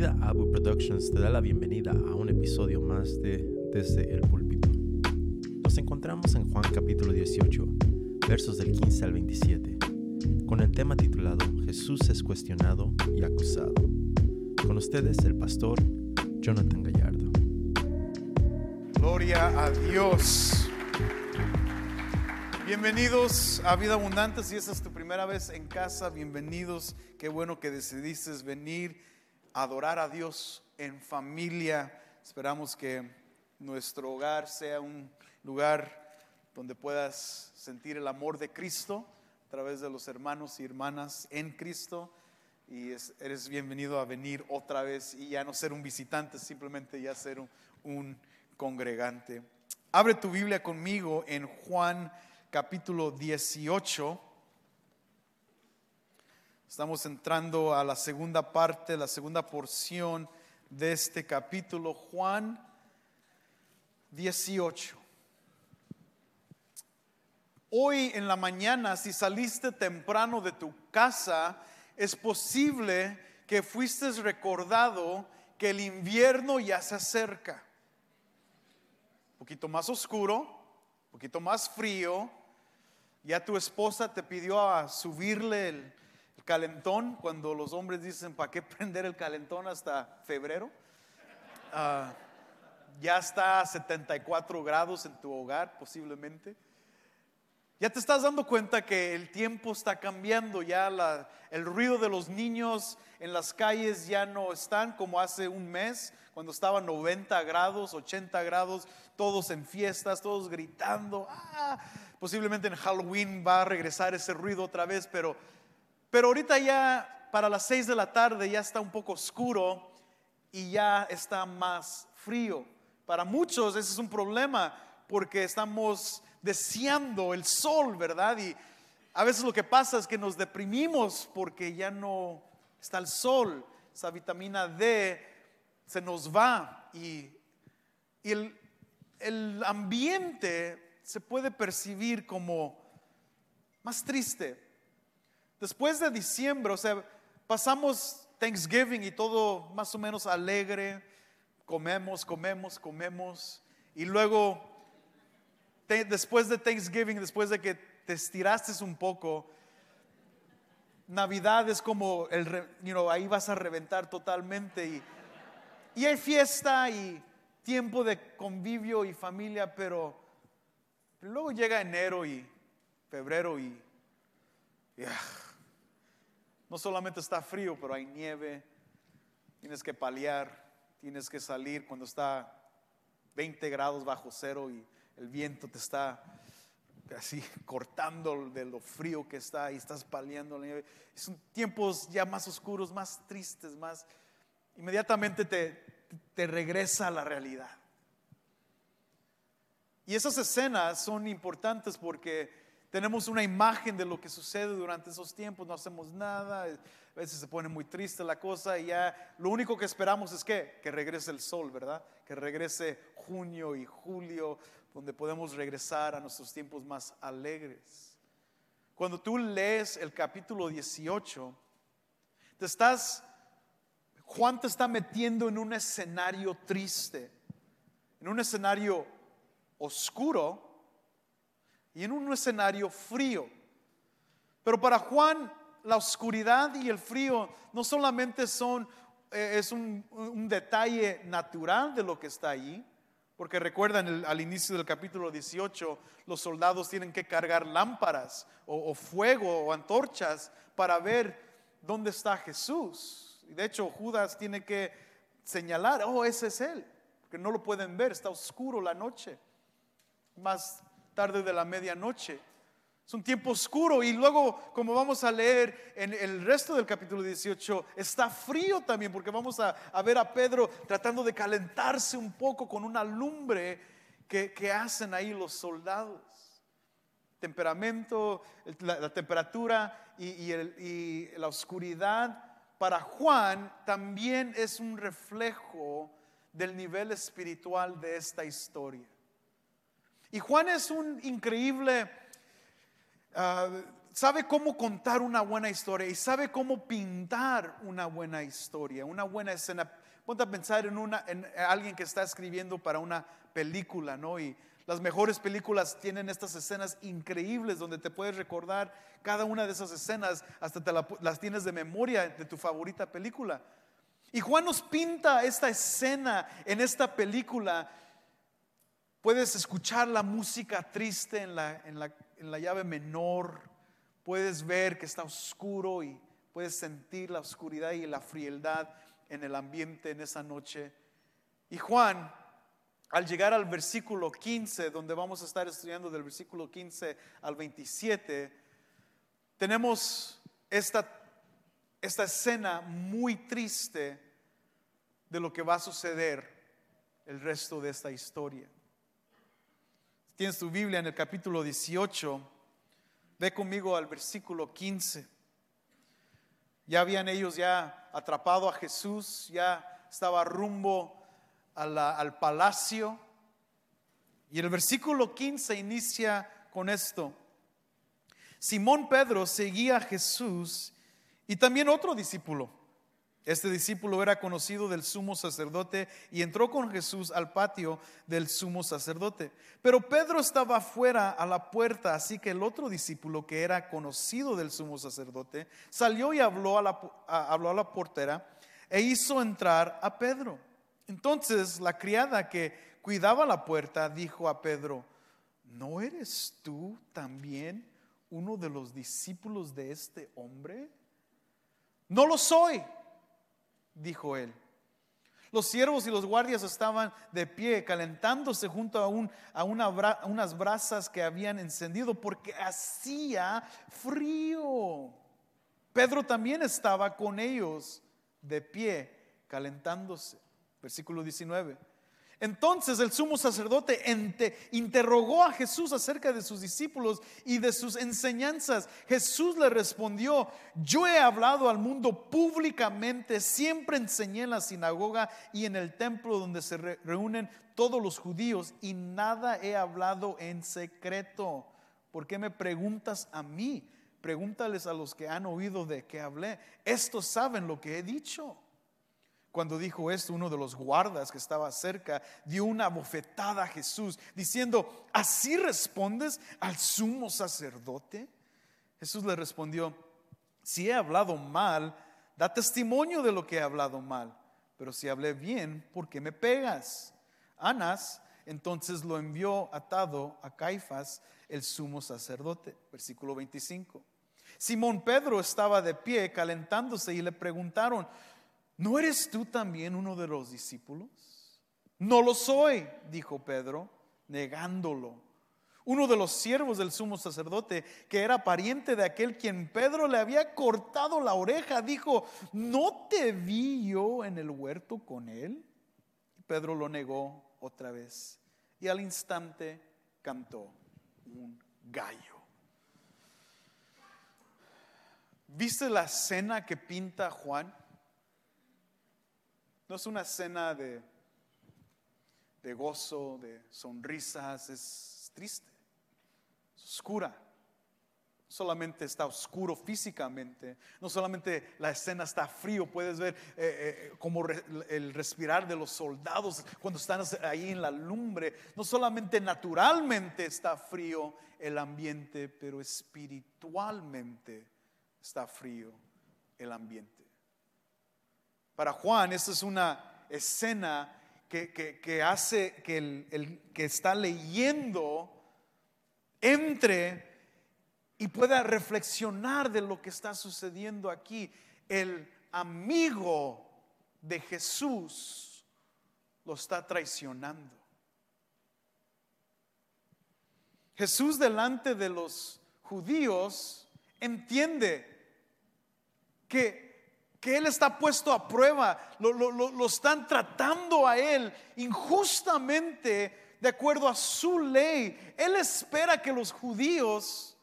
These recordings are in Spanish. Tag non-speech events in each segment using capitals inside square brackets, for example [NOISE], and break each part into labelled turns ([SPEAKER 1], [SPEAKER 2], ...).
[SPEAKER 1] Vida Abu Productions te da la bienvenida a un episodio más de Desde el Púlpito. Nos encontramos en Juan capítulo 18, versos del 15 al 27, con el tema titulado Jesús es cuestionado y acusado. Con ustedes el pastor Jonathan Gallardo.
[SPEAKER 2] Gloria a Dios. Bienvenidos a Vida Abundante. Si esta es tu primera vez en casa, bienvenidos. Qué bueno que decidiste venir adorar a Dios en familia. Esperamos que nuestro hogar sea un lugar donde puedas sentir el amor de Cristo a través de los hermanos y hermanas en Cristo. Y eres bienvenido a venir otra vez y ya no ser un visitante, simplemente ya ser un, un congregante. Abre tu Biblia conmigo en Juan capítulo 18. Estamos entrando a la segunda parte, la segunda porción de este capítulo, Juan 18. Hoy en la mañana, si saliste temprano de tu casa, es posible que fuiste recordado que el invierno ya se acerca. Un poquito más oscuro, un poquito más frío, ya tu esposa te pidió a subirle el, calentón cuando los hombres dicen, ¿para qué [LAUGHS] prender el calentón hasta febrero? Ah, ya está a 74 grados en tu hogar posiblemente. Ya te estás dando cuenta que el tiempo está cambiando, ya el ruido de los niños en las calles ya no están como hace un mes, cuando estaban 90 grados, 80 grados, todos en fiestas, todos gritando. Ah, Posiblemente en Halloween va a regresar ese ruido otra vez, pero, pero ahorita ya para las 6 de la tarde ya está un poco oscuro y ya está más frío. Para muchos ese es un problema porque estamos deseando el sol, ¿verdad? Y a veces lo que pasa es que nos deprimimos porque ya no está el sol, esa vitamina D se nos va y, el ambiente se puede percibir como más triste. Después de diciembre, o sea, pasamos Thanksgiving y todo más o menos alegre, comemos, comemos, comemos, y luego, después de Thanksgiving, después de que te estiraste un poco, Navidad es como el, you know, ahí vas a reventar totalmente y, y hay fiesta y tiempo de convivio y familia, pero luego llega enero y febrero y, ah, no solamente está frío, pero hay nieve, tienes que paliar, tienes que salir cuando está 20 grados bajo cero y el viento te está así cortando de lo frío que está y estás paliando la nieve. Son tiempos ya más oscuros, más tristes, más... Inmediatamente te, te regresa a la realidad. Y esas escenas son importantes porque tenemos una imagen de lo que sucede durante esos tiempos, no hacemos nada, a veces se pone muy triste la cosa y ya lo único que esperamos es que, que regrese el sol, ¿verdad? Que regrese junio y julio, donde podemos regresar a nuestros tiempos más alegres. Cuando tú lees el capítulo 18, te estás, Juan te está metiendo en un escenario triste, en un escenario oscuro y en un escenario frío. Pero para Juan la oscuridad y el frío no solamente son, eh, es un, detalle natural de lo que está allí, porque recuerdan al inicio del capítulo 18, los soldados tienen que cargar lámparas o, fuego o antorchas para ver dónde está Jesús. De hecho Judas tiene que señalar, oh, ese es él, porque no lo pueden ver, está oscuro la noche más tarde de la medianoche. Es un tiempo oscuro y luego, como vamos a leer en el resto del capítulo 18, está frío también porque vamos a, ver a Pedro tratando de calentarse un poco con una lumbre que, hacen ahí los soldados. Temperamento, la, temperatura y, y la oscuridad para Juan también es un reflejo del nivel espiritual de esta historia. Y Juan es un increíble, ah, sabe cómo contar una buena historia y sabe cómo pintar una buena historia, una buena escena. Ponte a pensar en, una, en alguien que está escribiendo para una película, ¿no? Y las mejores películas tienen estas escenas increíbles donde te puedes recordar cada una de esas escenas, hasta te las tienes de memoria de tu favorita película. Y Juan nos pinta esta escena en esta película. Puedes escuchar la música triste en la, en la, en la llave menor, puedes ver que está oscuro y puedes sentir la oscuridad y la frialdad en el ambiente en esa noche. Y Juan, al llegar al versículo 15, donde vamos a estar estudiando del versículo 15 al 27, tenemos esta, esta escena muy triste de lo que va a suceder el resto de esta historia. Tienes tu Biblia en el capítulo 18 Ve conmigo al versículo 15. Ya habían ellos ya atrapado a Jesús, ya estaba rumbo al palacio. Y el versículo 15 inicia con esto. Simón Pedro seguía a Jesús y también otro discípulo este discípulo era conocido del sumo sacerdote y entró con Jesús al patio del sumo sacerdote. Pero Pedro estaba fuera a la puerta, así que el otro discípulo que era conocido del sumo sacerdote salió y habló a la, habló a la portera e hizo entrar a Pedro. Entonces la criada que cuidaba la puerta dijo a Pedro, ¿no eres tú también uno de los discípulos de este hombre? No lo soy dijo él. Los siervos y los guardias estaban de pie, calentándose junto a, a unas brasas que habían encendido porque hacía frío. Pedro también estaba con ellos de pie, calentándose. Versículo 19. Entonces el sumo sacerdote interrogó a Jesús acerca de sus discípulos y de sus enseñanzas. Jesús le respondió, yo he hablado al mundo públicamente, siempre enseñé en la sinagoga y en el templo donde se reúnen todos los judíos y nada he hablado en secreto. ¿Por qué me preguntas a mí? Pregúntales a los que han oído de qué hablé. Estos saben lo que he dicho. Cuando dijo esto, uno de los guardas que estaba cerca dio una bofetada a Jesús, diciendo, ¿así respondes al sumo sacerdote? Jesús le respondió, si he hablado mal, da testimonio de lo que he hablado mal, pero si hablé bien, ¿por qué me pegas? Anás entonces lo envió atado a Caifás, el sumo sacerdote. Versículo 25. Simón Pedro estaba de pie calentándose y le preguntaron, ¿no eres tú también uno de los discípulos? No lo soy, dijo Pedro, negándolo. Uno de los siervos del sumo sacerdote, que era pariente de aquel quien Pedro le había cortado la oreja, dijo, ¿no te vi yo en el huerto con él? Pedro lo negó otra vez y al instante cantó un gallo. ¿Viste la escena que pinta Juan? No es una escena de, de gozo, de sonrisas, es triste, es oscura. solamente está oscuro físicamente, no solamente la escena está frío, puedes ver eh, eh, como el respirar de los soldados cuando están ahí en la lumbre, no solamente naturalmente está frío el ambiente, pero espiritualmente está frío el ambiente. Para Juan, esta es una escena que, hace que el, que está leyendo entre y pueda reflexionar de lo que está sucediendo aquí. El amigo de Jesús lo está traicionando. Jesús delante de los judíos entiende que que Él está puesto a prueba, lo, están tratando a Él injustamente de acuerdo a su ley. Él espera que los judíos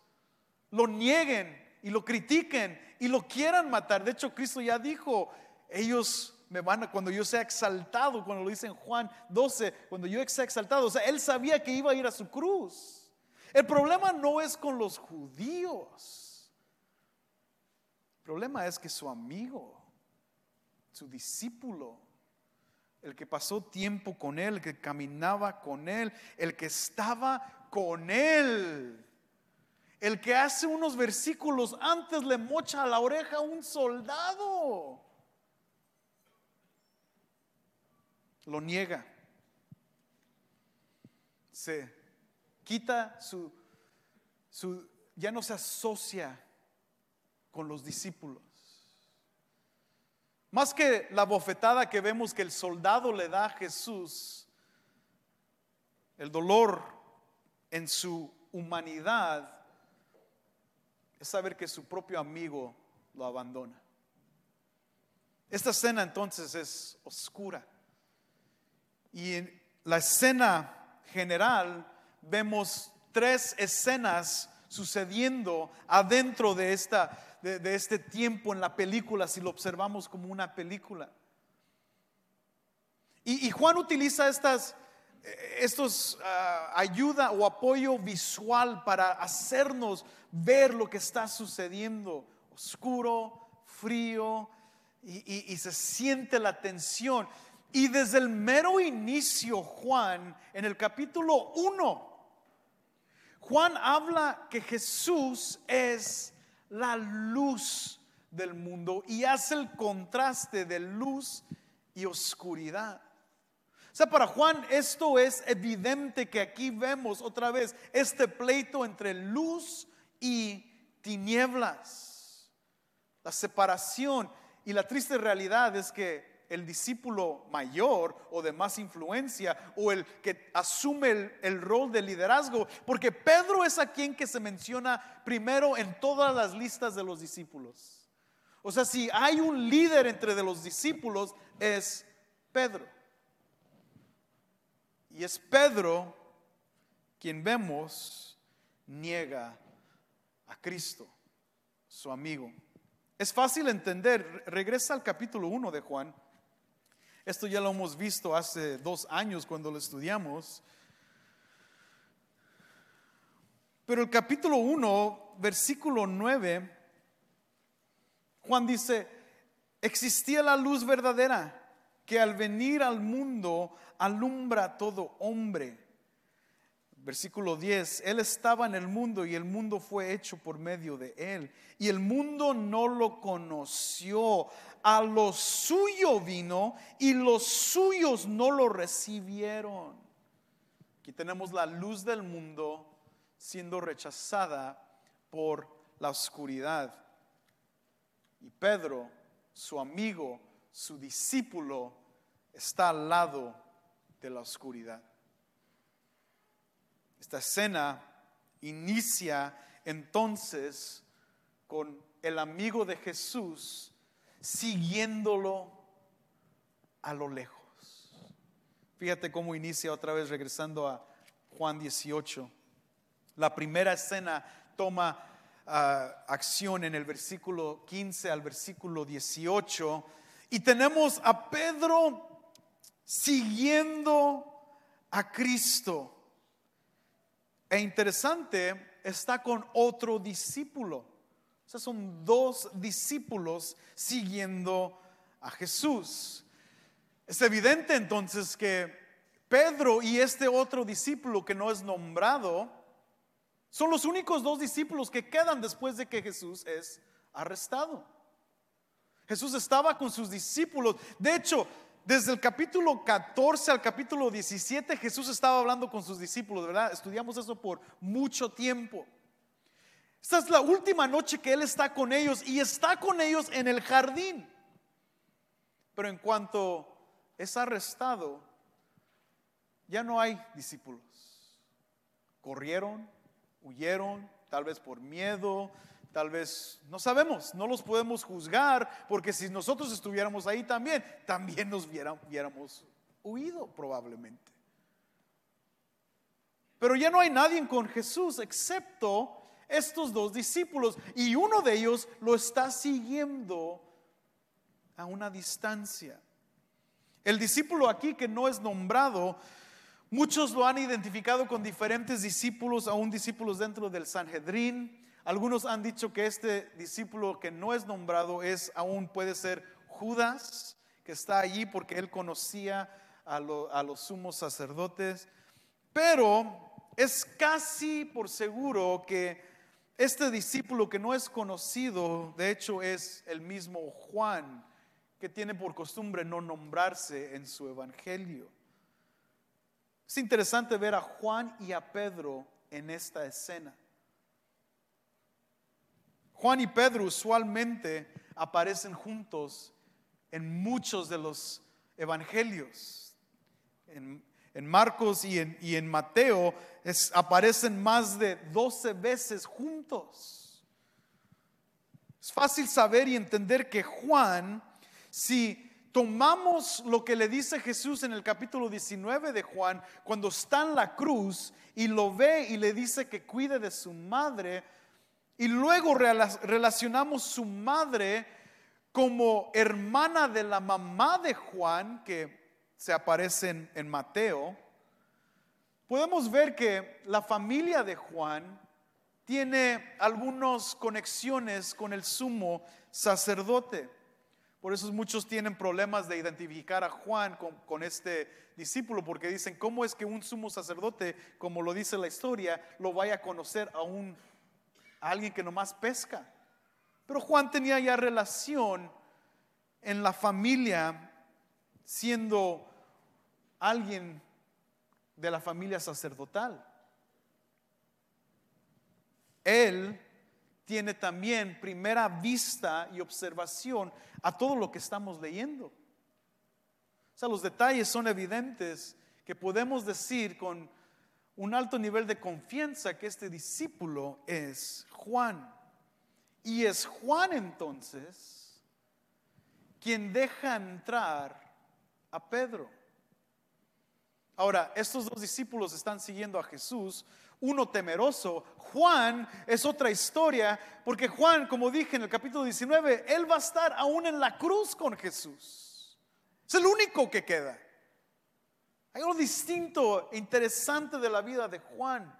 [SPEAKER 2] lo nieguen y lo critiquen y lo quieran matar. De hecho, Cristo ya dijo, ellos me van a, cuando yo sea exaltado, cuando lo dice en Juan 12, cuando yo sea exaltado, o sea, Él sabía que iba a ir a su cruz. El problema no es con los judíos. Problema es que su amigo, su discípulo, el que pasó tiempo con él, el que caminaba con él, el que estaba con él, el que hace unos versículos antes le mocha a la oreja a un soldado. Lo niega. Se quita su, su ya no se asocia con los discípulos. Más que la bofetada que vemos que el soldado le da a Jesús, el dolor en su humanidad es saber que su propio amigo lo abandona. Esta escena entonces es oscura. Y en la escena general vemos tres escenas sucediendo adentro de, esta, de, este tiempo en la película, si lo observamos como una película. Y, Juan utiliza estas, estos ah, ayuda o apoyo visual para hacernos ver lo que está sucediendo, oscuro, frío, y, y, se siente la tensión. Y desde el mero inicio, Juan, en el capítulo 1, Juan habla que Jesús es la luz del mundo y hace el contraste de luz y oscuridad. O sea, para Juan esto es evidente que aquí vemos otra vez este pleito entre luz y tinieblas, la separación. Y la triste realidad es que el discípulo mayor o de más influencia o el que asume el, rol de liderazgo, porque Pedro es a quien que se menciona primero en todas las listas de los discípulos. O sea, si hay un líder entre de los discípulos es Pedro. Y es Pedro quien vemos niega a Cristo, su amigo. Es fácil entender, regresa al capítulo 1 de Juan. Esto ya lo hemos visto hace dos años cuando lo estudiamos. Pero el capítulo 1, versículo 9, Juan dice, existía la luz verdadera que al venir al mundo alumbra a todo hombre. Versículo 10, Él estaba en el mundo y el mundo fue hecho por medio de Él. Y el mundo no lo conoció. A lo suyo vino y los suyos no lo recibieron. Aquí tenemos la luz del mundo siendo rechazada por la oscuridad. Y Pedro, su amigo, su discípulo, está al lado de la oscuridad. Esta escena inicia entonces con el amigo de Jesús siguiéndolo a lo lejos. Fíjate cómo inicia otra vez regresando a Juan 18. La primera escena toma ah, acción en el versículo 15 al versículo 18 y tenemos a Pedro siguiendo a Cristo. E interesante, está con otro discípulo. O son dos discípulos siguiendo a Jesús. Es evidente entonces que Pedro y este otro discípulo que no es nombrado son los únicos dos discípulos que quedan después de que Jesús es arrestado. Jesús estaba con sus discípulos. De hecho, desde el capítulo 14 al capítulo 17 Jesús estaba hablando con sus discípulos, ¿verdad? Estudiamos eso por mucho tiempo. Esta es la última noche que Él está con ellos y está con ellos en el jardín. Pero en cuanto es arrestado, ya no hay discípulos. Corrieron, huyeron, tal vez por miedo, Tal vez no sabemos, no los podemos juzgar, porque si nosotros estuviéramos ahí también, también nos hubiéramos huido probablemente. Pero ya no hay nadie con Jesús excepto estos dos discípulos y uno de ellos lo está siguiendo a una distancia. El discípulo aquí que no es nombrado, muchos lo han identificado con diferentes discípulos, aún discípulos dentro del Sanhedrin, Algunos han dicho que este discípulo que no es nombrado es aún puede ser Judas, que está allí porque él conocía a los sumos sacerdotes. Pero es casi por seguro que este discípulo que no es conocido, de hecho es el mismo Juan, que tiene por costumbre no nombrarse en su evangelio. Es interesante ver a Juan y a Pedro en esta escena. Juan y Pedro usualmente aparecen juntos en muchos de los evangelios. Marcos y en, Mateo aparecen más de 12 veces juntos. Es fácil saber y entender que Juan, si tomamos lo que le dice Jesús en el capítulo 19 de Juan, cuando está en la cruz y lo ve y le dice que cuide de su madre, y luego relacionamos su madre como hermana de la mamá de Juan, que se aparece en, Mateo, podemos ver que la familia de Juan tiene algunas conexiones con el sumo sacerdote. Por eso muchos tienen problemas de identificar a Juan con, este discípulo, porque dicen, ¿cómo es que un sumo sacerdote, como lo dice la historia, lo vaya a conocer a, un, a alguien que nomás pesca? Pero Juan tenía ya relación en la familia siendo alguien de la familia sacerdotal. Él tiene también primera vista y observación a todo lo que estamos leyendo. O sea, los detalles son evidentes que podemos decir con un alto nivel de confianza que este discípulo es Juan. Y es Juan entonces quien deja entrar a Pedro. Ahora, estos dos discípulos están siguiendo a Jesús uno temeroso. Juan es otra historia, porque Juan, como dije en el capítulo 19, él va a estar aún en la cruz con Jesús. Es el único que queda. Hay algo distinto interesante de la vida de Juan.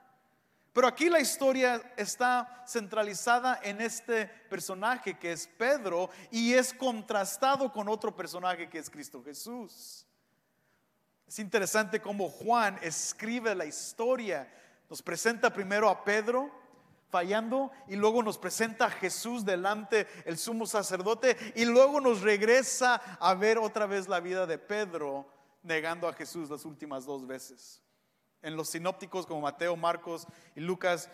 [SPEAKER 2] Pero aquí la historia está centralizada en este personaje que es Pedro y es contrastado con otro personaje que es Cristo Jesús. Es interesante cómo Juan escribe la historia nos presenta primero a Pedro fallando y luego nos presenta a Jesús delante el sumo sacerdote y luego nos regresa a ver otra vez la vida de Pedro negando a Jesús las últimas dos veces. En los sinópticos como Mateo, Marcos y Lucas,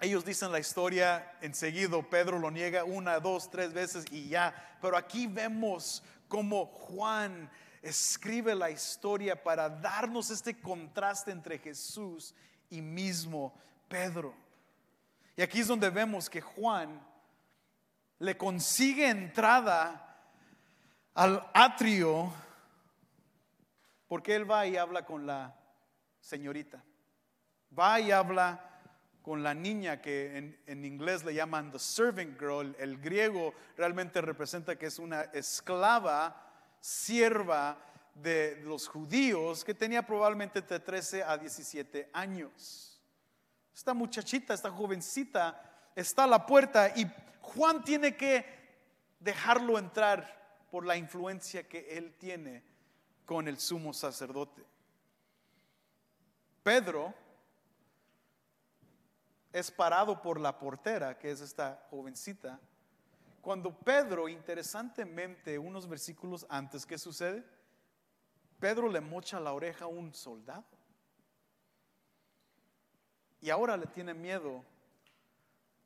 [SPEAKER 2] ellos dicen la historia enseguida, Pedro lo niega una, dos, tres veces y ya. Pero aquí vemos cómo Juan escribe la historia para darnos este contraste entre Jesús y mismo Pedro. Y aquí es donde vemos que Juan le consigue entrada al atrio porque él va y habla con la señorita. Va y habla con la niña que en, inglés le llaman the servant girl. El griego realmente representa que es una esclava, sierva de los judíos que tenía probablemente de 13 a 17 años. Esta muchachita, esta jovencita está a la puerta y Juan tiene que dejarlo entrar por la influencia que él tiene con el sumo sacerdote. Pedro es parado por la portera, que es esta jovencita. Cuando Pedro, interesantemente, unos versículos antes, ¿qué sucede? Pedro le mocha la oreja a un soldado. Y ahora le tiene miedo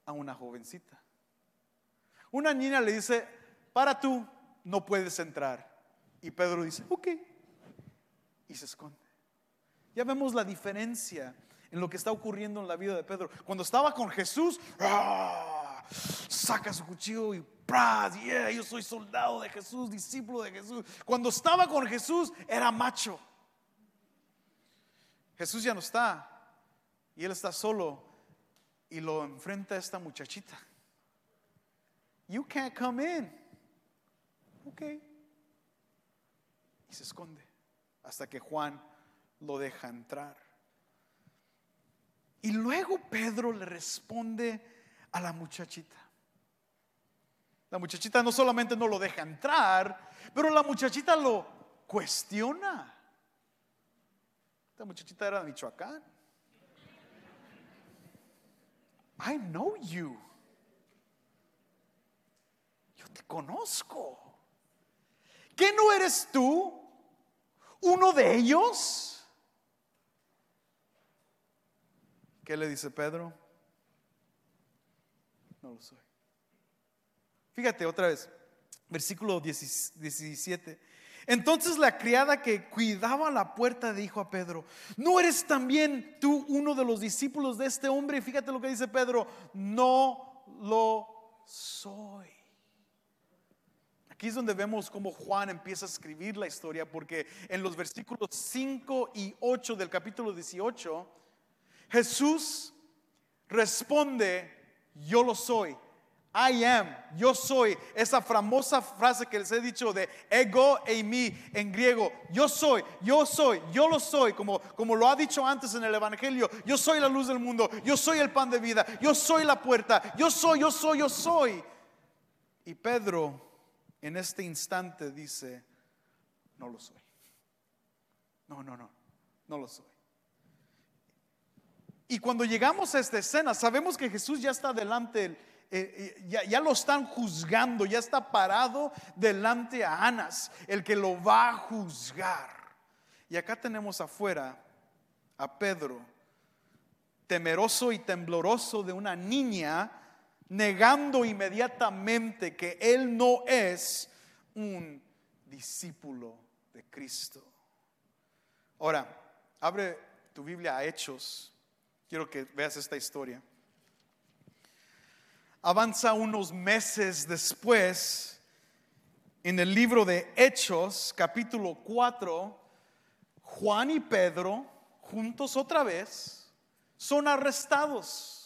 [SPEAKER 2] a una jovencita. Una niña le dice, para tú, no puedes entrar. Y Pedro dice, ok. Y se esconde. Ya vemos la diferencia en lo que está ocurriendo en la vida de Pedro. Cuando estaba con Jesús, ¡ah! Saca su cuchillo y Yeah, yo soy soldado de Jesús, discípulo de Jesús. Cuando estaba con Jesús era macho. Jesús ya no está y él está solo y lo enfrenta a esta muchachita. You can't come in. Ok. Y se esconde hasta que Juan lo deja entrar. Y luego Pedro le responde a la muchachita. La muchachita no solamente no lo deja entrar, pero la muchachita lo cuestiona. Esta muchachita era de Michoacán. I know you. Yo te conozco. ¿Qué no eres tú? ¿Uno de ellos? ¿Qué le dice Pedro? No lo soy. Fíjate otra vez, versículo 17. Entonces la criada que cuidaba la puerta dijo a Pedro, ¿no eres también tú uno de los discípulos de este hombre? Y fíjate lo que dice Pedro, no lo soy. Aquí es donde vemos cómo Juan empieza a escribir la historia, porque en los versículos 5 y 8 del capítulo 18, Jesús responde, yo lo soy. I am, yo soy, esa famosa frase que les he dicho de ego e mi en griego, yo soy, yo soy, yo lo soy, como, como lo ha dicho antes en el Evangelio, yo soy la luz del mundo, yo soy el pan de vida, yo soy la puerta, yo soy, yo soy, yo soy. Y Pedro en este instante dice, no lo soy. No, no, no, no lo soy. Y cuando llegamos a esta escena, sabemos que Jesús ya está delante eh, eh, ya, lo están juzgando, ya está parado delante a Anas, el que lo va a juzgar. Y acá tenemos afuera a Pedro, temeroso y tembloroso de una niña, negando inmediatamente que él no es un discípulo de Cristo. Ahora, abre tu Biblia a Hechos. Quiero que veas esta historia avanza unos meses después, en el libro de Hechos, capítulo 4, Juan y Pedro, juntos otra vez, son arrestados.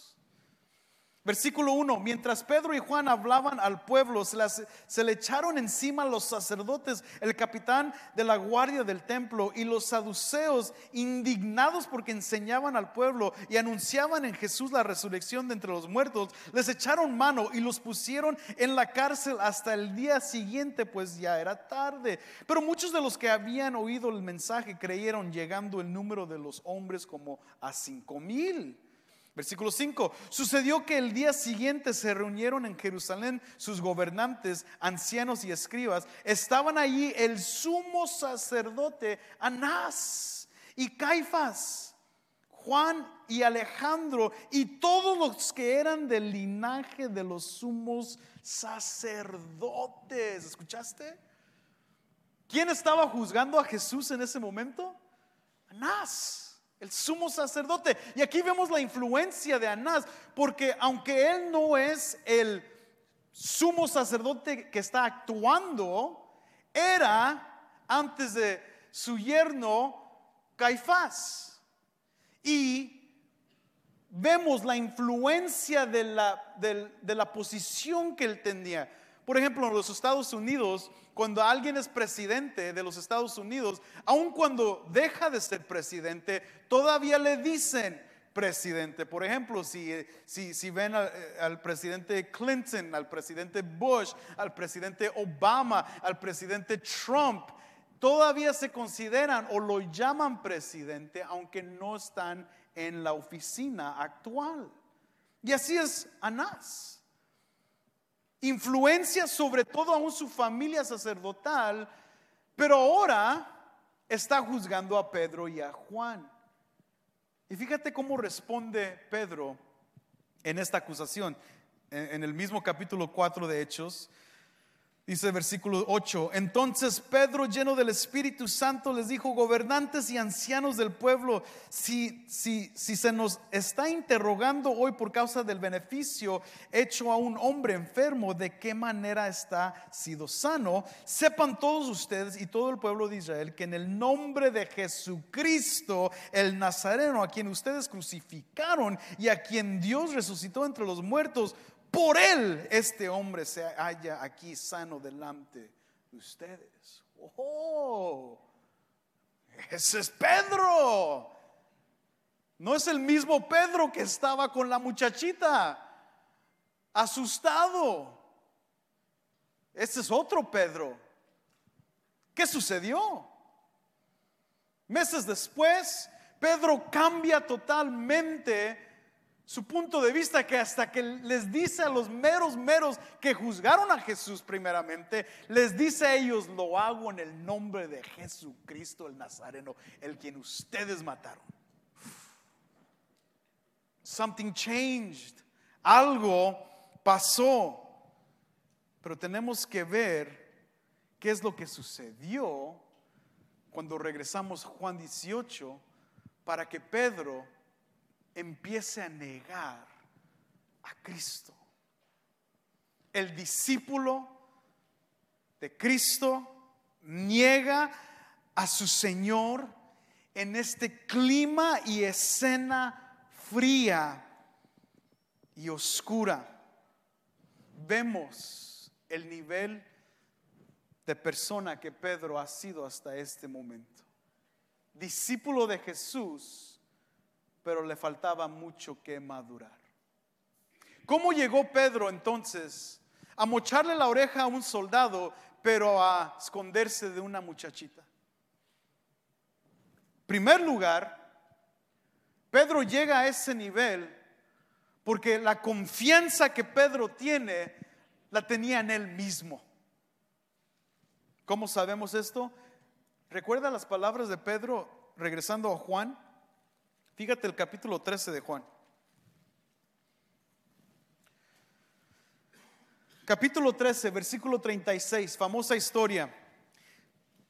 [SPEAKER 2] Versículo 1, mientras Pedro y Juan hablaban al pueblo, se, le echaron encima los sacerdotes, el capitán de la guardia del templo y los saduceos, indignados porque enseñaban al pueblo y anunciaban en Jesús la resurrección de entre los muertos, les echaron mano y los pusieron en la cárcel hasta el día siguiente, pues ya era tarde. Pero muchos de los que habían oído el mensaje creyeron, llegando el número de los hombres como a cinco mil. Versículo 5. Sucedió que el día siguiente se reunieron en Jerusalén sus gobernantes, ancianos y escribas. Estaban allí el sumo sacerdote Anás y Caifás, Juan y Alejandro y todos los que eran del linaje de los sumos sacerdotes. ¿Escuchaste? ¿Quién estaba juzgando a Jesús en ese momento? Anás el sumo sacerdote. Y aquí vemos la influencia de Anás, porque aunque él no es el sumo sacerdote que está actuando, era antes de su yerno Caifás. Y vemos la influencia de la, de la posición que él tenía. Por ejemplo, en los Estados Unidos, cuando alguien es presidente de los Estados Unidos, aun cuando deja de ser presidente, todavía le dicen presidente. Por ejemplo, si, si, si ven al, al, presidente Clinton, al presidente Bush, al presidente Obama, al presidente Trump, todavía se consideran o lo llaman presidente, aunque no están en la oficina actual. Y así es Anás influencia sobre todo aún su familia sacerdotal, pero ahora está juzgando a Pedro y a Juan. Y fíjate cómo responde Pedro en esta acusación. En el mismo capítulo 4 de Hechos, Dice versículo 8, entonces Pedro lleno del Espíritu Santo les dijo, gobernantes y ancianos del pueblo, si, si, si se nos está interrogando hoy por causa del beneficio hecho a un hombre enfermo, de qué manera está sido sano, sepan todos ustedes y todo el pueblo de Israel que en el nombre de Jesucristo, el Nazareno, a quien ustedes crucificaron y a quien Dios resucitó entre los muertos, por él este hombre se halla aquí sano delante de ustedes. Oh, ese es Pedro. No es el mismo Pedro que estaba con la muchachita. asustado. Este es otro Pedro. ¿Qué sucedió? Meses después, Pedro cambia totalmente su punto de vista que hasta que les dice a los meros meros que juzgaron a Jesús primeramente, les dice a ellos, lo hago en el nombre de Jesucristo el Nazareno, el quien ustedes mataron. Something changed. Algo pasó. Pero tenemos que ver qué es lo que sucedió cuando regresamos a Juan 18 para que Pedro empiece a negar a Cristo. El discípulo de Cristo niega a su Señor en este clima y escena fría y oscura. Vemos el nivel de persona que Pedro ha sido hasta este momento. Discípulo de Jesús pero le faltaba mucho que madurar. ¿Cómo llegó Pedro entonces a mocharle la oreja a un soldado, pero a esconderse de una muchachita? Primer lugar, Pedro llega a ese nivel porque la confianza que Pedro tiene la tenía en él mismo. ¿Cómo sabemos esto? ¿Recuerda las palabras de Pedro regresando a Juan? Fíjate el capítulo 13 de Juan. Capítulo 13, versículo 36, famosa historia.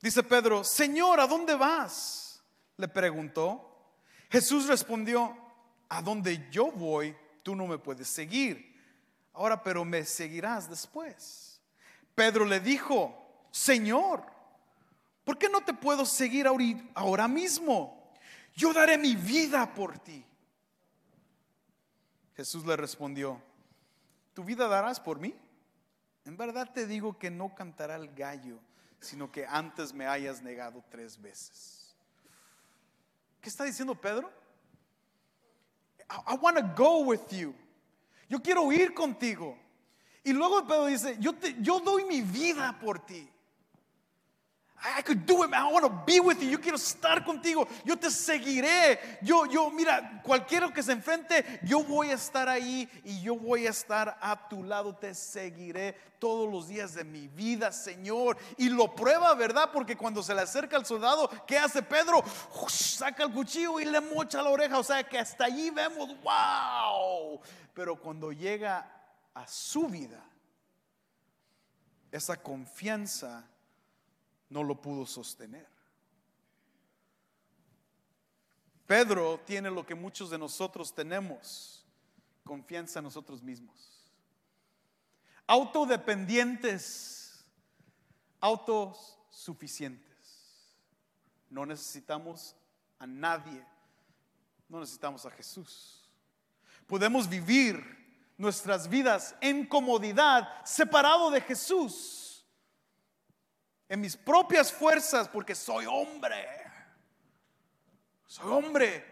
[SPEAKER 2] Dice Pedro, Señor, ¿a dónde vas? Le preguntó. Jesús respondió, a donde yo voy, tú no me puedes seguir. Ahora, pero me seguirás después. Pedro le dijo, Señor, ¿por qué no te puedo seguir ahora mismo? Yo daré mi vida por ti. Jesús le respondió, ¿tu vida darás por mí? En verdad te digo que no cantará el gallo, sino que antes me hayas negado tres veces. ¿Qué está diciendo Pedro? I, want to go with you. Yo quiero ir contigo. Y luego Pedro dice, yo, doy mi vida por ti. I could do it, man. I want to be with you. Yo quiero estar contigo. Yo te seguiré. Yo, yo, mira, cualquiera que se enfrente, yo voy a estar ahí y yo voy a estar a tu lado. Te seguiré todos los días de mi vida, Señor. Y lo prueba, ¿verdad? Porque cuando se le acerca al soldado, ¿qué hace Pedro? saca el cuchillo y le mocha la oreja. O sea que hasta allí vemos, wow. Pero cuando llega a su vida, esa confianza no lo pudo sostener. Pedro tiene lo que muchos de nosotros tenemos, confianza en nosotros mismos. Autodependientes, autosuficientes. No necesitamos a nadie, no necesitamos a Jesús. Podemos vivir nuestras vidas en comodidad, separado de Jesús en mis propias fuerzas porque soy hombre. Soy hombre.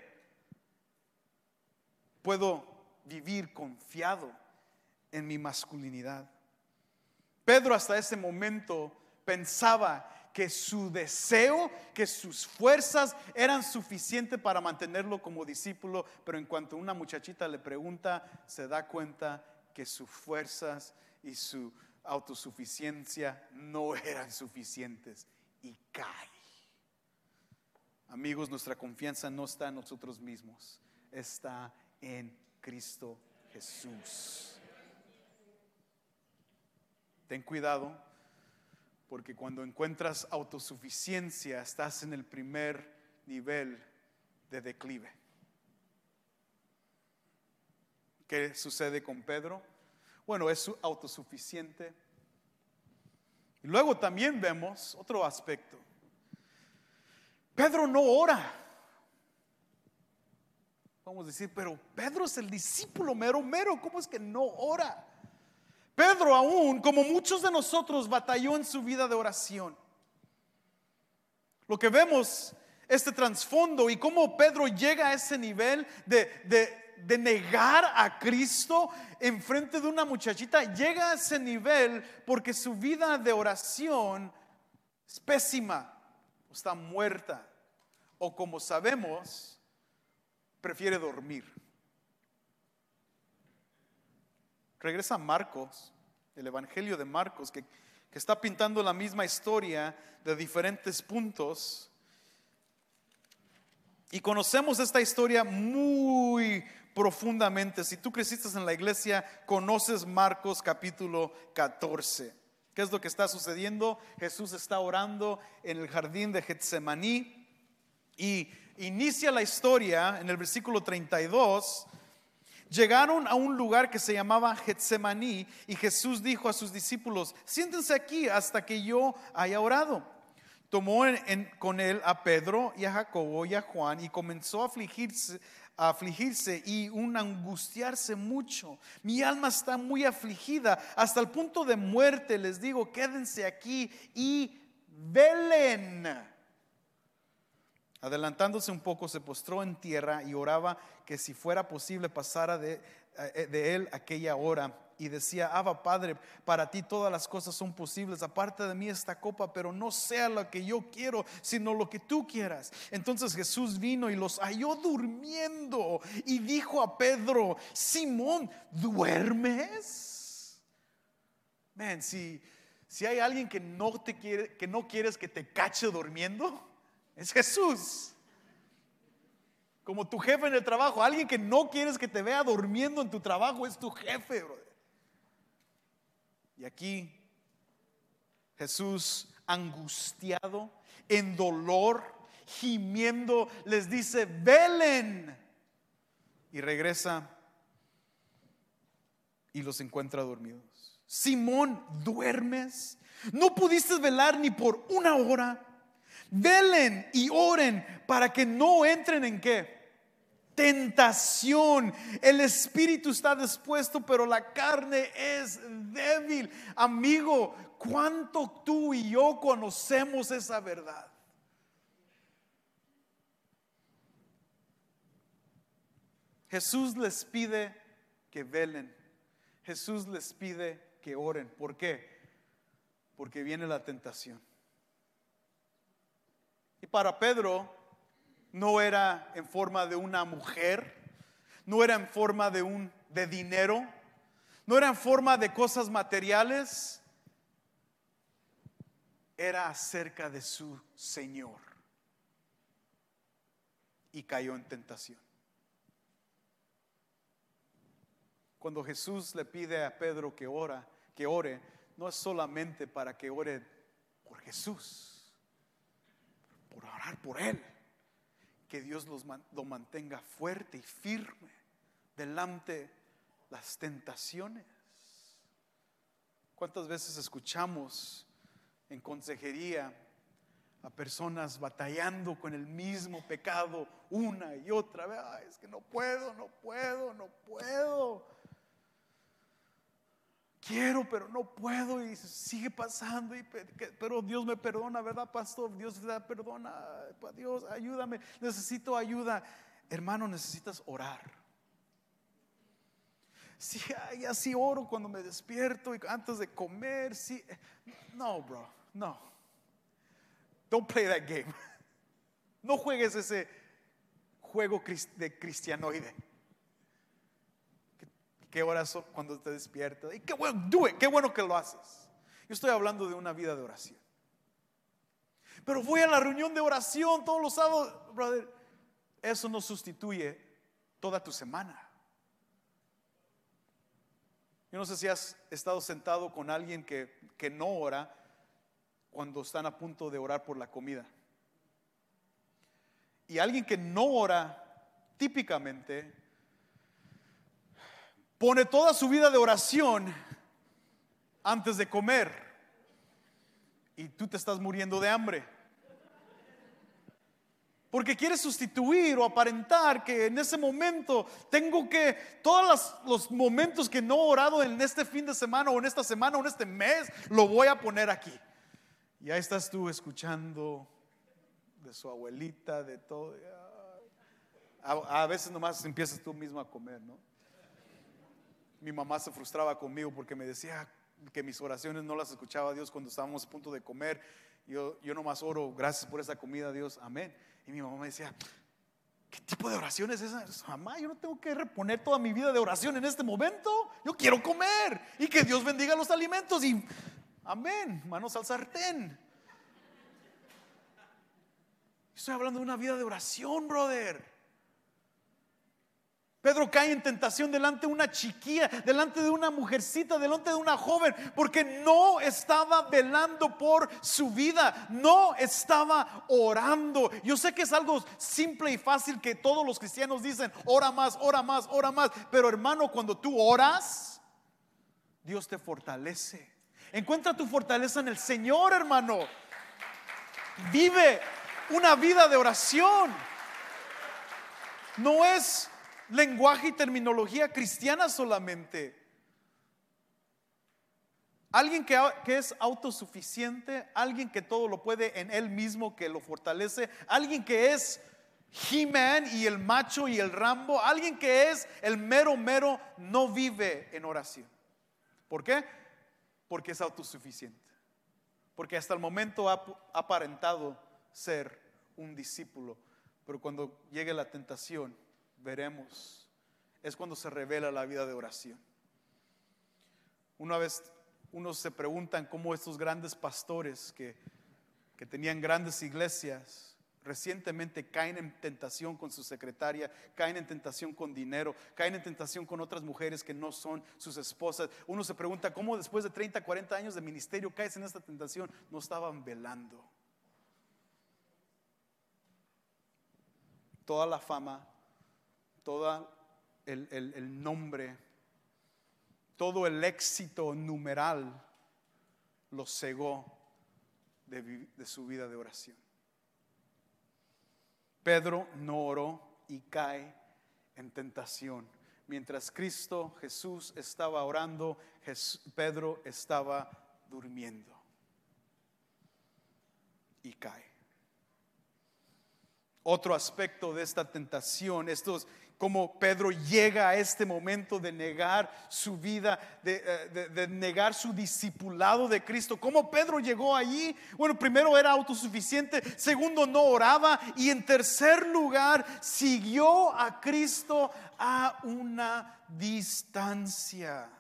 [SPEAKER 2] Puedo vivir confiado en mi masculinidad. Pedro hasta ese momento pensaba que su deseo, que sus fuerzas eran suficientes para mantenerlo como discípulo, pero en cuanto una muchachita le pregunta, se da cuenta que sus fuerzas y su autosuficiencia no [LAUGHS] eran suficientes y cae. Amigos, nuestra confianza no está en nosotros mismos, está en Cristo Jesús. Ten cuidado porque cuando encuentras autosuficiencia estás en el primer nivel de declive. ¿Qué sucede con Pedro? Bueno, es autosuficiente. Y luego también vemos otro aspecto. Pedro no ora. Vamos a decir, pero Pedro es el discípulo mero, mero. ¿Cómo es que no ora? Pedro aún, como muchos de nosotros, batalló en su vida de oración. Lo que vemos, este trasfondo y cómo Pedro llega a ese nivel de, de de negar a Cristo en frente de una muchachita, llega a ese nivel porque su vida de oración es pésima, está muerta, o como sabemos, prefiere dormir. Regresa Marcos, el Evangelio de Marcos, que, que está pintando la misma historia de diferentes puntos. Y conocemos esta historia muy profundamente. Si tú creciste en la iglesia, conoces Marcos capítulo 14. ¿Qué es lo que está sucediendo? Jesús está orando en el jardín de Getsemaní y inicia la historia en el versículo 32. Llegaron a un lugar que se llamaba Getsemaní y Jesús dijo a sus discípulos, siéntense aquí hasta que yo haya orado tomó con él a Pedro y a Jacobo y a Juan y comenzó a afligirse, a afligirse y un angustiarse mucho. Mi alma está muy afligida hasta el punto de muerte. Les digo, quédense aquí y velen. Adelantándose un poco, se postró en tierra y oraba que si fuera posible pasara de, eh, de él aquella hora y decía, Abba Padre, para ti todas las cosas son posibles, aparte de mí esta copa, pero no sea lo que yo quiero, sino lo que tú quieras. Entonces Jesús vino y los halló durmiendo y dijo a Pedro, Simón, ¿duermes? Ven, si, si hay alguien que no te quiere, que no quieres que te cache durmiendo, es Jesús como tu jefe en el trabajo. Alguien que no quieres que te vea durmiendo en tu trabajo es tu jefe, brother. Y aquí Jesús angustiado, en dolor, gimiendo, les dice, velen. Y regresa y los encuentra dormidos. Simón, ¿duermes? ¿No pudiste velar ni por una hora? Velen y oren para que no entren en qué? Tentación. El espíritu está dispuesto, pero la carne es débil. Amigo, ¿cuánto tú y yo conocemos esa verdad? Jesús les pide que velen. Jesús les pide que oren. ¿Por qué? Porque viene la tentación. Y para Pedro, no era en forma de una mujer, no era en forma de un de dinero, no era en forma de cosas materiales, era acerca de su Señor. Y cayó en tentación. Cuando Jesús le pide a Pedro que ora, que ore, no es solamente para que ore por Jesús, por orar por él que Dios lo mantenga fuerte y firme delante las tentaciones. ¿Cuántas veces escuchamos en consejería a personas batallando con el mismo pecado una y otra vez? es que no puedo, no puedo, no puedo quiero, pero no puedo y sigue pasando, y, pero Dios me perdona, ¿verdad, pastor? Dios me perdona, Dios, ayúdame, necesito ayuda. Hermano, necesitas orar. Sí, así oro cuando me despierto y antes de comer, sí. No, bro, no. Don't play that game. [LAUGHS] No juegues ese juego de cristianoide qué horas cuando te despiertas. Qué bueno, do qué bueno que lo haces. Yo estoy hablando de una vida de oración. Pero voy a la reunión de oración todos los sábados, brother. Eso no sustituye toda tu semana. Yo no sé si has estado sentado con alguien que, que no ora cuando están a punto de orar por la comida. Y alguien que no ora típicamente pone toda su vida de oración antes de comer y tú te estás muriendo de hambre. Porque quieres sustituir o aparentar que en ese momento tengo que, todos los, momentos que no he orado en este fin de semana o en esta semana o en este mes, lo voy a poner aquí. Y ahí estás tú escuchando de su abuelita, de todo. A, a veces nomás empiezas tú mismo a comer, ¿no? Mi mamá se frustraba conmigo porque me decía que mis oraciones no las escuchaba Dios cuando estábamos a punto de comer. Yo, yo nomás oro, gracias por esa comida, Dios, amén. Y mi mamá me decía, ¿qué tipo de oración es esa? Mamá, yo no tengo que reponer toda mi vida de oración en este momento. Yo quiero comer y que Dios bendiga los alimentos y amén, manos al sartén. Estoy hablando de una vida de oración, brother. Pedro cae en tentación delante de una chiquilla, delante de una mujercita, delante de una joven, porque no estaba velando por su vida, no estaba orando. Yo sé que es algo simple y fácil que todos los cristianos dicen, ora más, ora más, ora más, pero hermano, cuando tú oras, Dios te fortalece. Encuentra tu fortaleza en el Señor, hermano. Vive una vida de oración. No es lenguaje y terminología cristiana solamente. Alguien que, es autosuficiente, alguien que todo lo puede en él mismo, que lo fortalece, alguien que es He-Man y el macho y el Rambo, alguien que es el mero mero, no vive en oración. ¿Por qué? Porque es autosuficiente. Porque hasta el momento ha aparentado ser un discípulo, pero cuando llegue la tentación, veremos, es cuando se revela la vida de oración. Una vez unos se preguntan cómo estos grandes pastores que, que tenían grandes iglesias, recientemente caen en tentación con su secretaria, caen en tentación con dinero, caen en tentación con otras mujeres que no son sus esposas. Uno se pregunta cómo después de 30, 40 años de ministerio caes en esta tentación. No estaban velando. Toda la fama, todo el, nombre, todo el éxito numeral lo cegó de, de su vida de oración. Pedro no oró y cae en tentación. Mientras Cristo Jesús estaba orando, Pedro estaba durmiendo y cae. Otro aspecto de esta tentación, estos como Pedro llega a este momento de negar su vida, eh, de, negar su discipulado de Cristo. ¿Cómo Pedro llegó allí? Bueno, primero era autosuficiente, segundo no oraba y en tercer lugar siguió a Cristo a una distancia.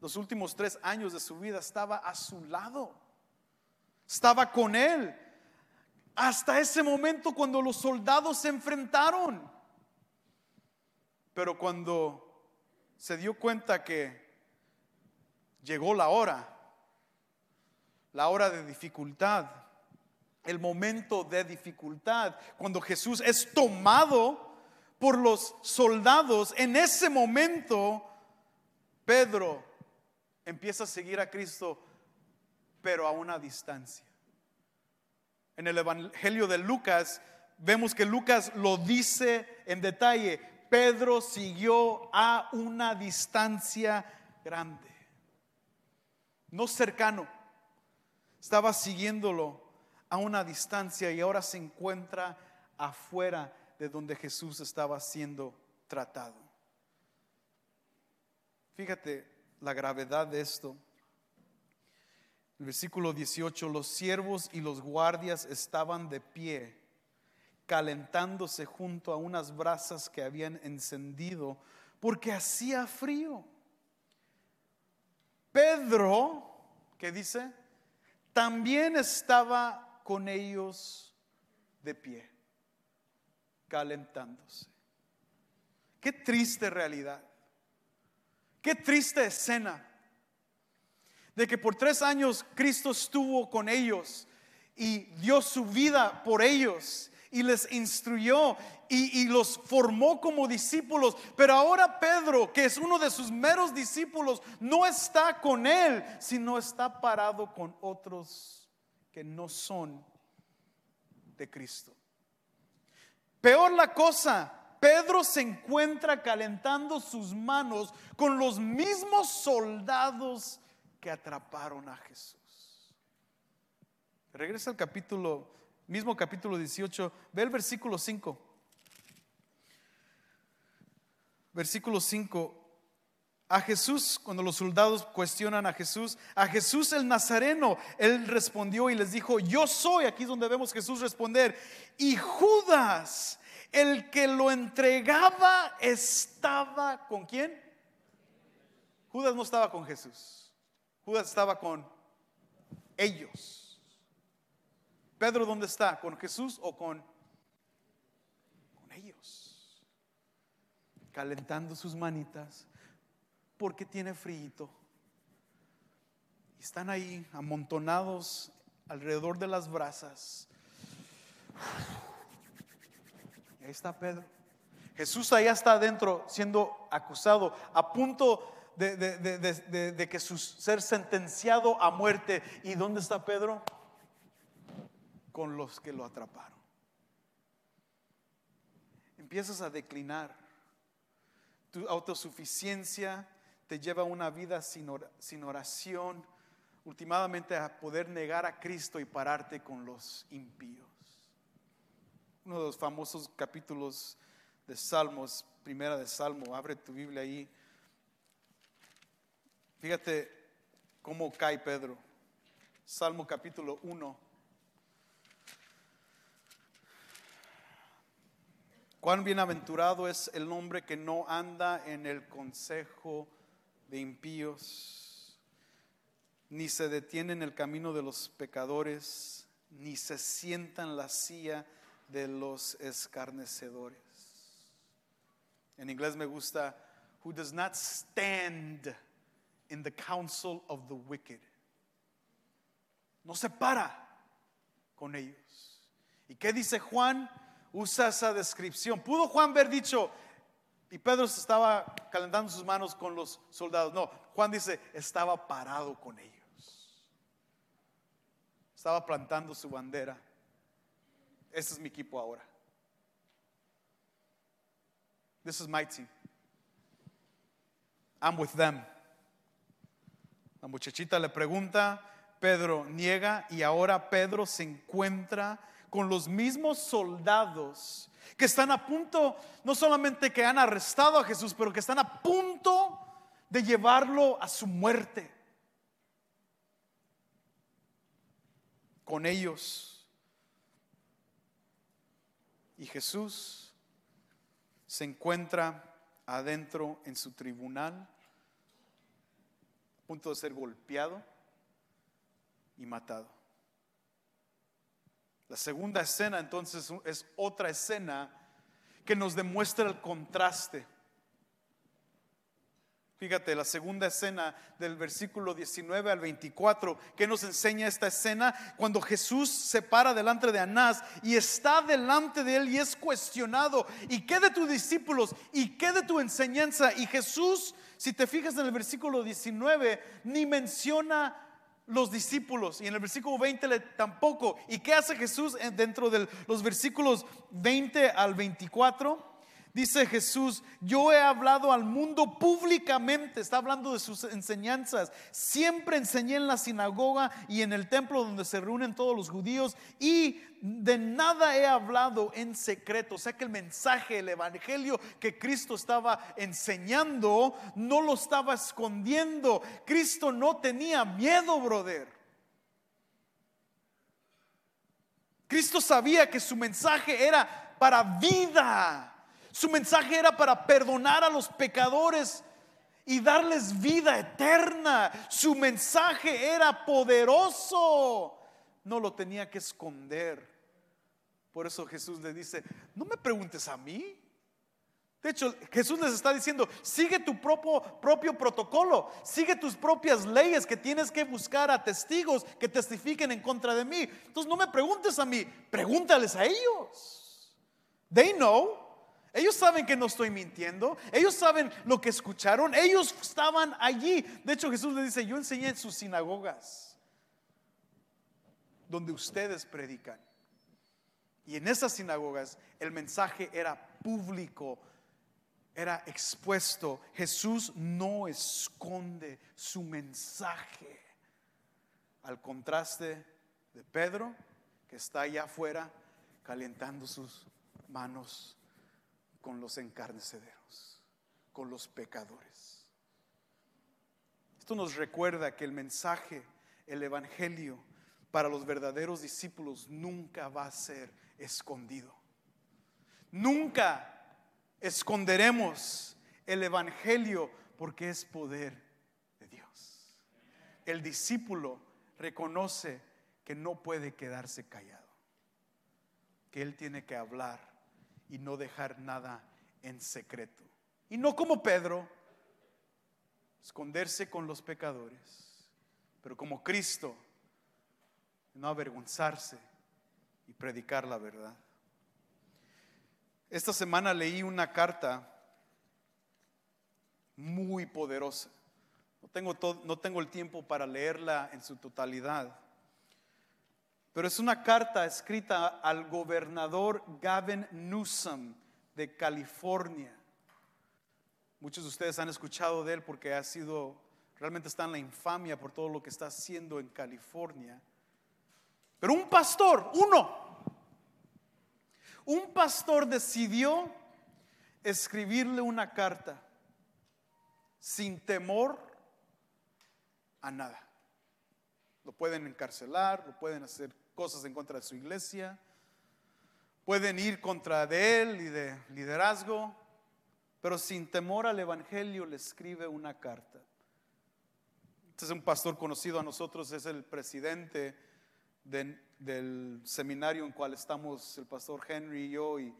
[SPEAKER 2] Los últimos tres años de su vida estaba a su lado, estaba con él. Hasta ese momento cuando los soldados se enfrentaron. Pero cuando se dio cuenta que llegó la hora, la hora de dificultad, el momento de dificultad, cuando Jesús es tomado por los soldados, en ese momento Pedro empieza a seguir a Cristo, pero a una distancia. En el Evangelio de Lucas vemos que Lucas lo dice en detalle, Pedro siguió a una distancia grande, no cercano, estaba siguiéndolo a una distancia y ahora se encuentra afuera de donde Jesús estaba siendo tratado. Fíjate la gravedad de esto. El versículo 18, los siervos y los guardias estaban de pie calentándose junto a unas brasas que habían encendido porque hacía frío. Pedro, ¿qué dice? También estaba con ellos de pie, calentándose. Qué triste realidad. Qué triste escena de que por tres años Cristo estuvo con ellos y dio su vida por ellos y les instruyó y, los formó como discípulos. Pero ahora Pedro, que es uno de sus meros discípulos, no está con él, sino está parado con otros que no son de Cristo. Peor la cosa, Pedro se encuentra calentando sus manos con los mismos soldados que atraparon a Jesús. Regresa al capítulo mismo capítulo 18, ve el versículo 5. versículo 5. A Jesús, cuando los soldados cuestionan a Jesús, a Jesús el Nazareno, él respondió y les dijo, yo soy, aquí es donde vemos Jesús responder, y Judas, el que lo entregaba, estaba con quién? Judas no estaba con Jesús, Judas estaba con ellos. Pedro, ¿dónde está? ¿Con Jesús o con, con ellos? Calentando sus manitas porque tiene frío. Están ahí amontonados alrededor de las brasas. [SIGHS] ahí está Pedro. Jesús allá está adentro siendo acusado, a punto de, de, que su ser sentenciado a muerte. ¿Y dónde está Pedro? Con los que lo atraparon. Empiezas a declinar. Tu autosuficiencia te lleva a una vida sin, oración, últimamente a poder negar a Cristo y pararte con los impíos. Uno de los famosos capítulos de Salmos, primera de Salmo, abre tu Biblia ahí. Fíjate cómo cae Pedro. Salmo capítulo 1. Cuán bienaventurado es el hombre que no anda en el consejo de impíos, ni se detiene en el camino de los pecadores, ni se sienta en la silla de los escarnecedores. En inglés me gusta, who does not stand in the counsel of the wicked. No se para con ellos. ¿Y qué dice Juan? Usa esa descripción. ¿Pudo Juan haber dicho, y Pedro se estaba calentando sus manos con los soldados. No, Juan dice, estaba parado con ellos. Estaba plantando su bandera. Este es mi equipo ahora. This is my team. I'm with them. La muchachita le pregunta, Pedro niega y ahora Pedro se encuentra con los mismos soldados que están a punto, no solamente que han arrestado a Jesús, pero que están a punto de llevarlo a su muerte. Con ellos. Y Jesús se encuentra adentro en su tribunal, a punto de ser golpeado y matado. La segunda escena entonces es otra escena que nos demuestra el contraste. Fíjate, la segunda escena del versículo 19 al 24, que nos enseña esta escena cuando Jesús se para delante de Anás y está delante de él y es cuestionado. ¿Y qué de tus discípulos? ¿Y qué de tu enseñanza? Y Jesús, si te fijas en el versículo 19, ni menciona los discípulos. Y en el versículo 20 tampoco. ¿Y qué hace Jesús dentro de los versículos 20 al 24? Dice Jesús, yo he hablado al mundo públicamente, está hablando de sus enseñanzas. Siempre enseñé en la sinagoga y en el templo donde se reúnen todos los judíos y de nada he hablado en secreto. O sea que el mensaje, el evangelio que Cristo estaba enseñando, no lo estaba escondiendo. Cristo no tenía miedo, brother. Cristo sabía que su mensaje era para vida. Su mensaje era para perdonar a los pecadores y darles vida eterna. Su mensaje era poderoso. No lo tenía que esconder. Por eso Jesús le dice, no me preguntes a mí. De hecho, Jesús les está diciendo, sigue tu propio, protocolo, sigue tus propias leyes que tienes que buscar a testigos que testifiquen en contra de mí. Entonces no me preguntes a mí, pregúntales a ellos. They know. Ellos saben que no estoy mintiendo. Ellos saben lo que escucharon. Ellos estaban allí. De hecho, Jesús le dice, yo enseñé en sus sinagogas, donde ustedes predican. Y en esas sinagogas el mensaje era público, era expuesto. Jesús no esconde su mensaje. Al contraste de Pedro, que está allá afuera calentando sus manos con los encarnecederos, con los pecadores. Esto nos recuerda que el mensaje, el Evangelio, para los verdaderos discípulos nunca va a ser escondido. Nunca esconderemos el Evangelio porque es poder de Dios. El discípulo reconoce que no puede quedarse callado, que él tiene que hablar y no dejar nada en secreto. Y no como Pedro, esconderse con los pecadores, pero como Cristo, no avergonzarse y predicar la verdad. Esta semana leí una carta muy poderosa. No tengo, no tengo el tiempo para leerla en su totalidad, pero es una carta escrita al gobernador Gavin Newsom de California. Muchos de ustedes han escuchado de él porque ha sido, realmente está en la infamia por todo lo que está haciendo en California. Pero un pastor, uno, un pastor decidió escribirle una carta sin temor a nada. Lo pueden encarcelar, lo pueden hacer cosas en contra de su iglesia, pueden ir contra de él y de liderazgo, pero sin temor al Evangelio le escribe una carta. Este es un pastor conocido a nosotros, es el presidente del seminario en cual estamos el pastor Henry y yo y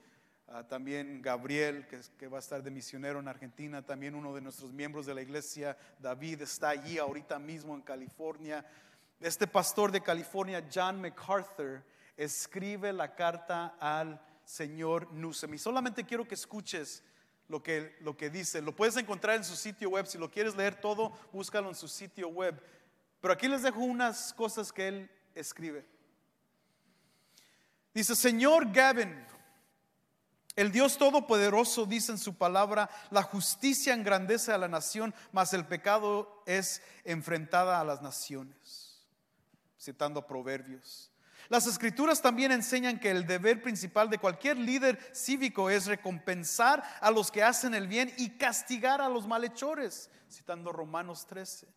[SPEAKER 2] ah, también Gabriel, que, que, va a estar de misionero en Argentina, también uno de nuestros miembros de la iglesia, David, está allí ahorita mismo en California. Este pastor de California, John MacArthur, escribe la carta al señor Newsom. Y solamente quiero que escuches lo que, lo que dice. Lo puedes encontrar en su sitio web. Si lo quieres leer todo, búscalo en su sitio web. Pero aquí les dejo unas cosas que él escribe. Dice, Señor Gavin, el Dios Todopoderoso dice en su palabra, la justicia engrandece a la nación, mas el pecado es enfrentada a las naciones. Citando proverbios. Las escrituras también enseñan que el deber principal de cualquier líder cívico es recompensar a los que hacen el bien y castigar a los malhechores, citando Romanos 13.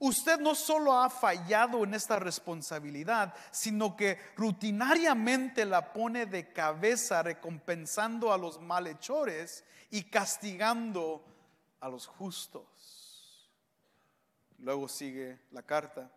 [SPEAKER 2] Usted no solo ha fallado en esta responsabilidad, sino que rutinariamente la pone de cabeza recompensando a los malhechores y castigando a los justos. Luego sigue la carta.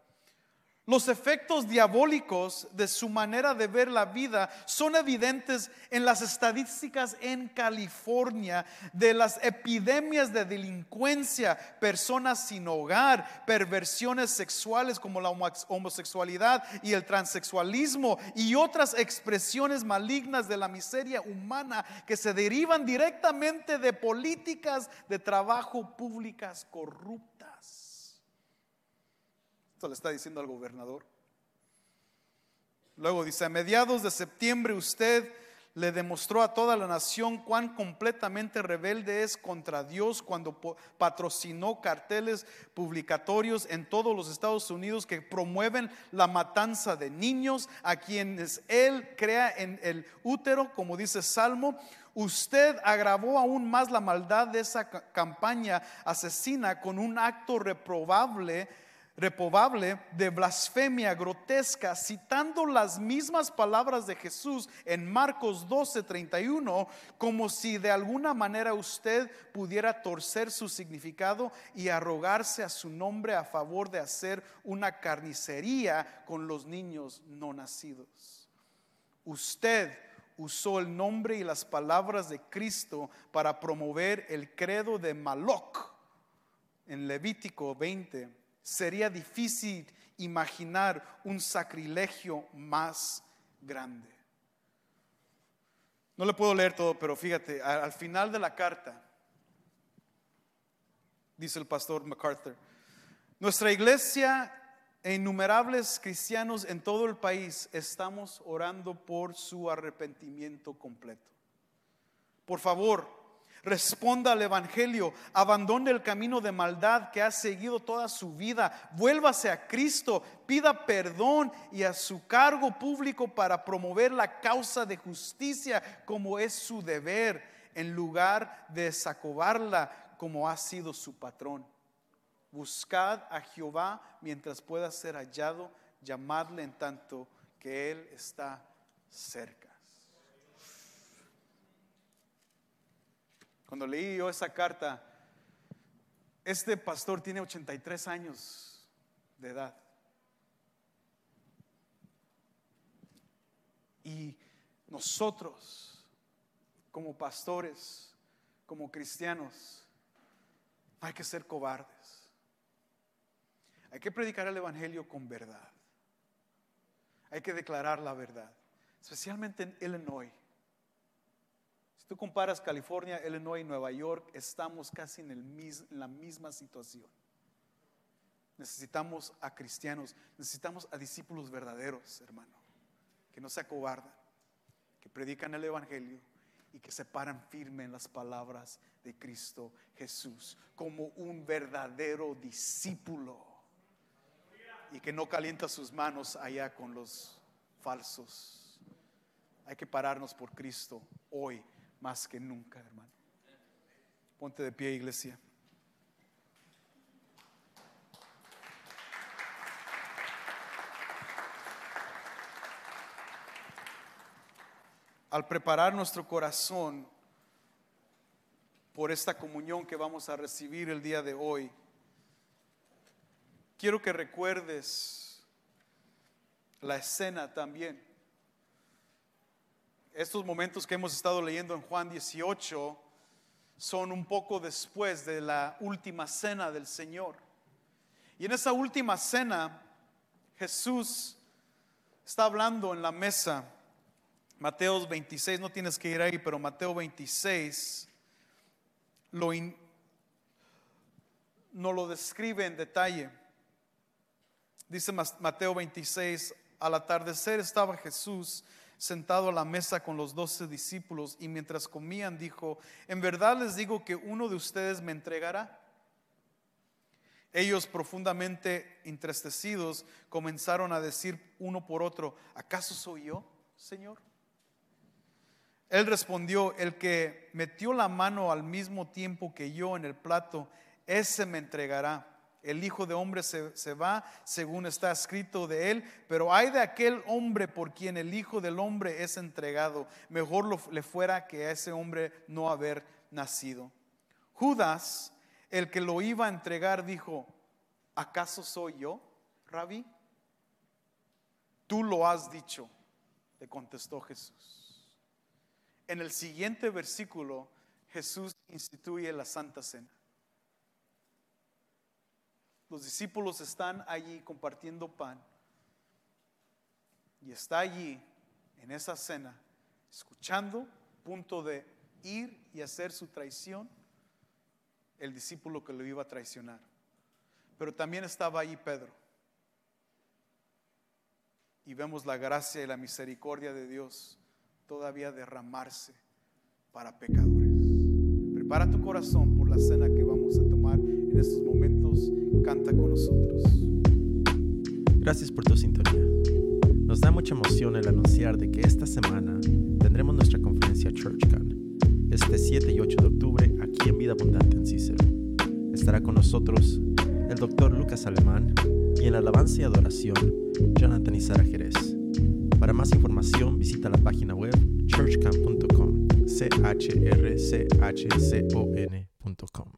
[SPEAKER 2] Los efectos diabólicos de su manera de ver la vida son evidentes en las estadísticas en California de las epidemias de delincuencia, personas sin hogar, perversiones sexuales como la homosexualidad y el transexualismo y otras expresiones malignas de la miseria humana que se derivan directamente de políticas de trabajo públicas corruptas. Esto le está diciendo al gobernador. Luego dice, a mediados de septiembre usted le demostró a toda la nación cuán completamente rebelde es contra Dios cuando patrocinó carteles publicatorios en todos los Estados Unidos que promueven la matanza de niños a quienes Él crea en el útero, como dice Salmo. Usted agravó aún más la maldad de esa campaña asesina con un acto reprobable reprobable de blasfemia grotesca, citando las mismas palabras de Jesús en Marcos 12:31, como si de alguna manera usted pudiera torcer su significado y arrogarse a su nombre a favor de hacer una carnicería con los niños no nacidos. Usted usó el nombre y las palabras de Cristo para promover el credo de Maloc en Levítico 20 sería difícil imaginar un sacrilegio más grande. No le puedo leer todo, pero fíjate, al final de la carta, dice el pastor MacArthur, nuestra iglesia e innumerables cristianos en todo el país estamos orando por su arrepentimiento completo. Por favor, responda al Evangelio, abandone el camino de maldad que ha seguido toda su vida, vuélvase a Cristo, pida perdón y a su cargo público para promover la causa de justicia como es su deber, en lugar de sacobarla como ha sido su patrón. Buscad a Jehová mientras pueda ser hallado, llamadle en tanto que Él está cerca. Cuando leí yo esa carta, este pastor tiene 83 años de edad. Y nosotros, como pastores, como cristianos, hay que ser cobardes. Hay que predicar el Evangelio con verdad. Hay que declarar la verdad, especialmente en Illinois. Tú comparas California, Illinois y Nueva York, estamos casi en, en la misma situación. Necesitamos a cristianos, necesitamos a discípulos verdaderos, hermano, que no se acobardan, que predican el Evangelio y que se paran firme en las palabras de Cristo Jesús, como un verdadero discípulo y que no calienta sus manos allá con los falsos. Hay que pararnos por Cristo hoy más que nunca, hermano. Ponte de pie, iglesia. Al preparar nuestro corazón por esta comunión que vamos a recibir el día de hoy, quiero que recuerdes la escena también estos momentos que hemos estado leyendo en Juan 18 son un poco después de la última cena del Señor. Y en esa última cena, Jesús está hablando en la mesa. Mateo 26, no tienes que ir ahí, pero Mateo 26 lo no lo describe en detalle. Dice Mateo 26, al atardecer estaba Jesús sentado a la mesa con los doce discípulos y mientras comían dijo, en verdad les digo que uno de ustedes me entregará. Ellos profundamente entristecidos comenzaron a decir uno por otro, ¿acaso soy yo, Señor? Él respondió, el que metió la mano al mismo tiempo que yo en el plato, ese me entregará el Hijo de Hombre se, va según está escrito de él, pero hay de aquel hombre por quien el Hijo del Hombre es entregado. Mejor le fuera que a ese hombre no haber nacido. Judas, el que lo iba a entregar, dijo, ¿acaso soy yo, rabí? Tú lo has dicho, le contestó Jesús. En el siguiente versículo, Jesús instituye la Santa Cena. Los discípulos están allí compartiendo pan. Y está allí en esa cena, escuchando, punto de ir y hacer su traición, el discípulo que lo iba a traicionar. Pero también estaba allí Pedro. Y vemos la gracia y la misericordia de Dios todavía derramarse para pecadores. Prepara tu corazón por la cena que vamos a tomar en estos momentos canta con nosotros.
[SPEAKER 1] Gracias por tu sintonía. Nos da mucha emoción el anunciar de que esta semana tendremos nuestra conferencia ChurchCon, este 7 y 8 de octubre aquí en Vida Abundante en Cicero. Estará con nosotros el doctor Lucas Alemán y en la alabanza y adoración Jonathan Isara Jerez. Para más información visita la página web churchcon.com, c h r c h c o.